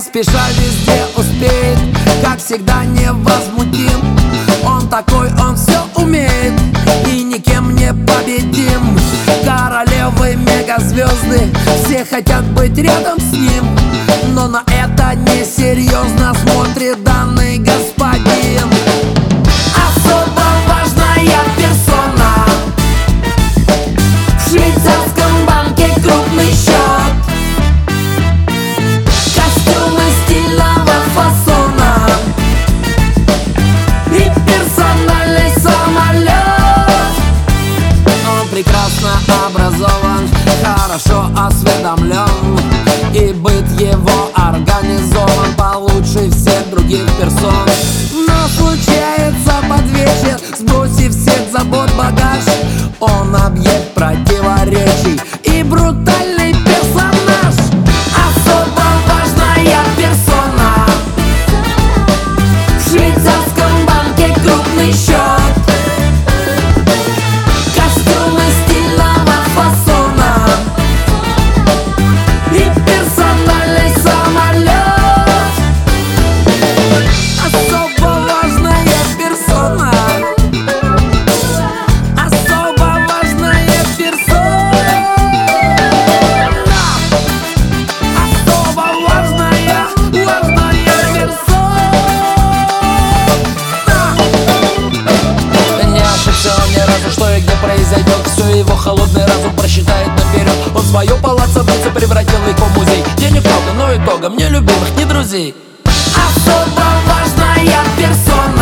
спеша везде успеет Как всегда невозмутим. Он такой, он все умеет И никем не победим. Королевы мегазвезды Все хотят быть рядом с ним. Но на это несерьезно смотрит данный господин хорошо осведомлен И быт его организован получше всех других персон. Но случается под вечер, сбросив всех забот багаж Он объект противоречий и брутальный персонаж. Особо важная персона. В швейцарском банке крупный счет Особо важная персона.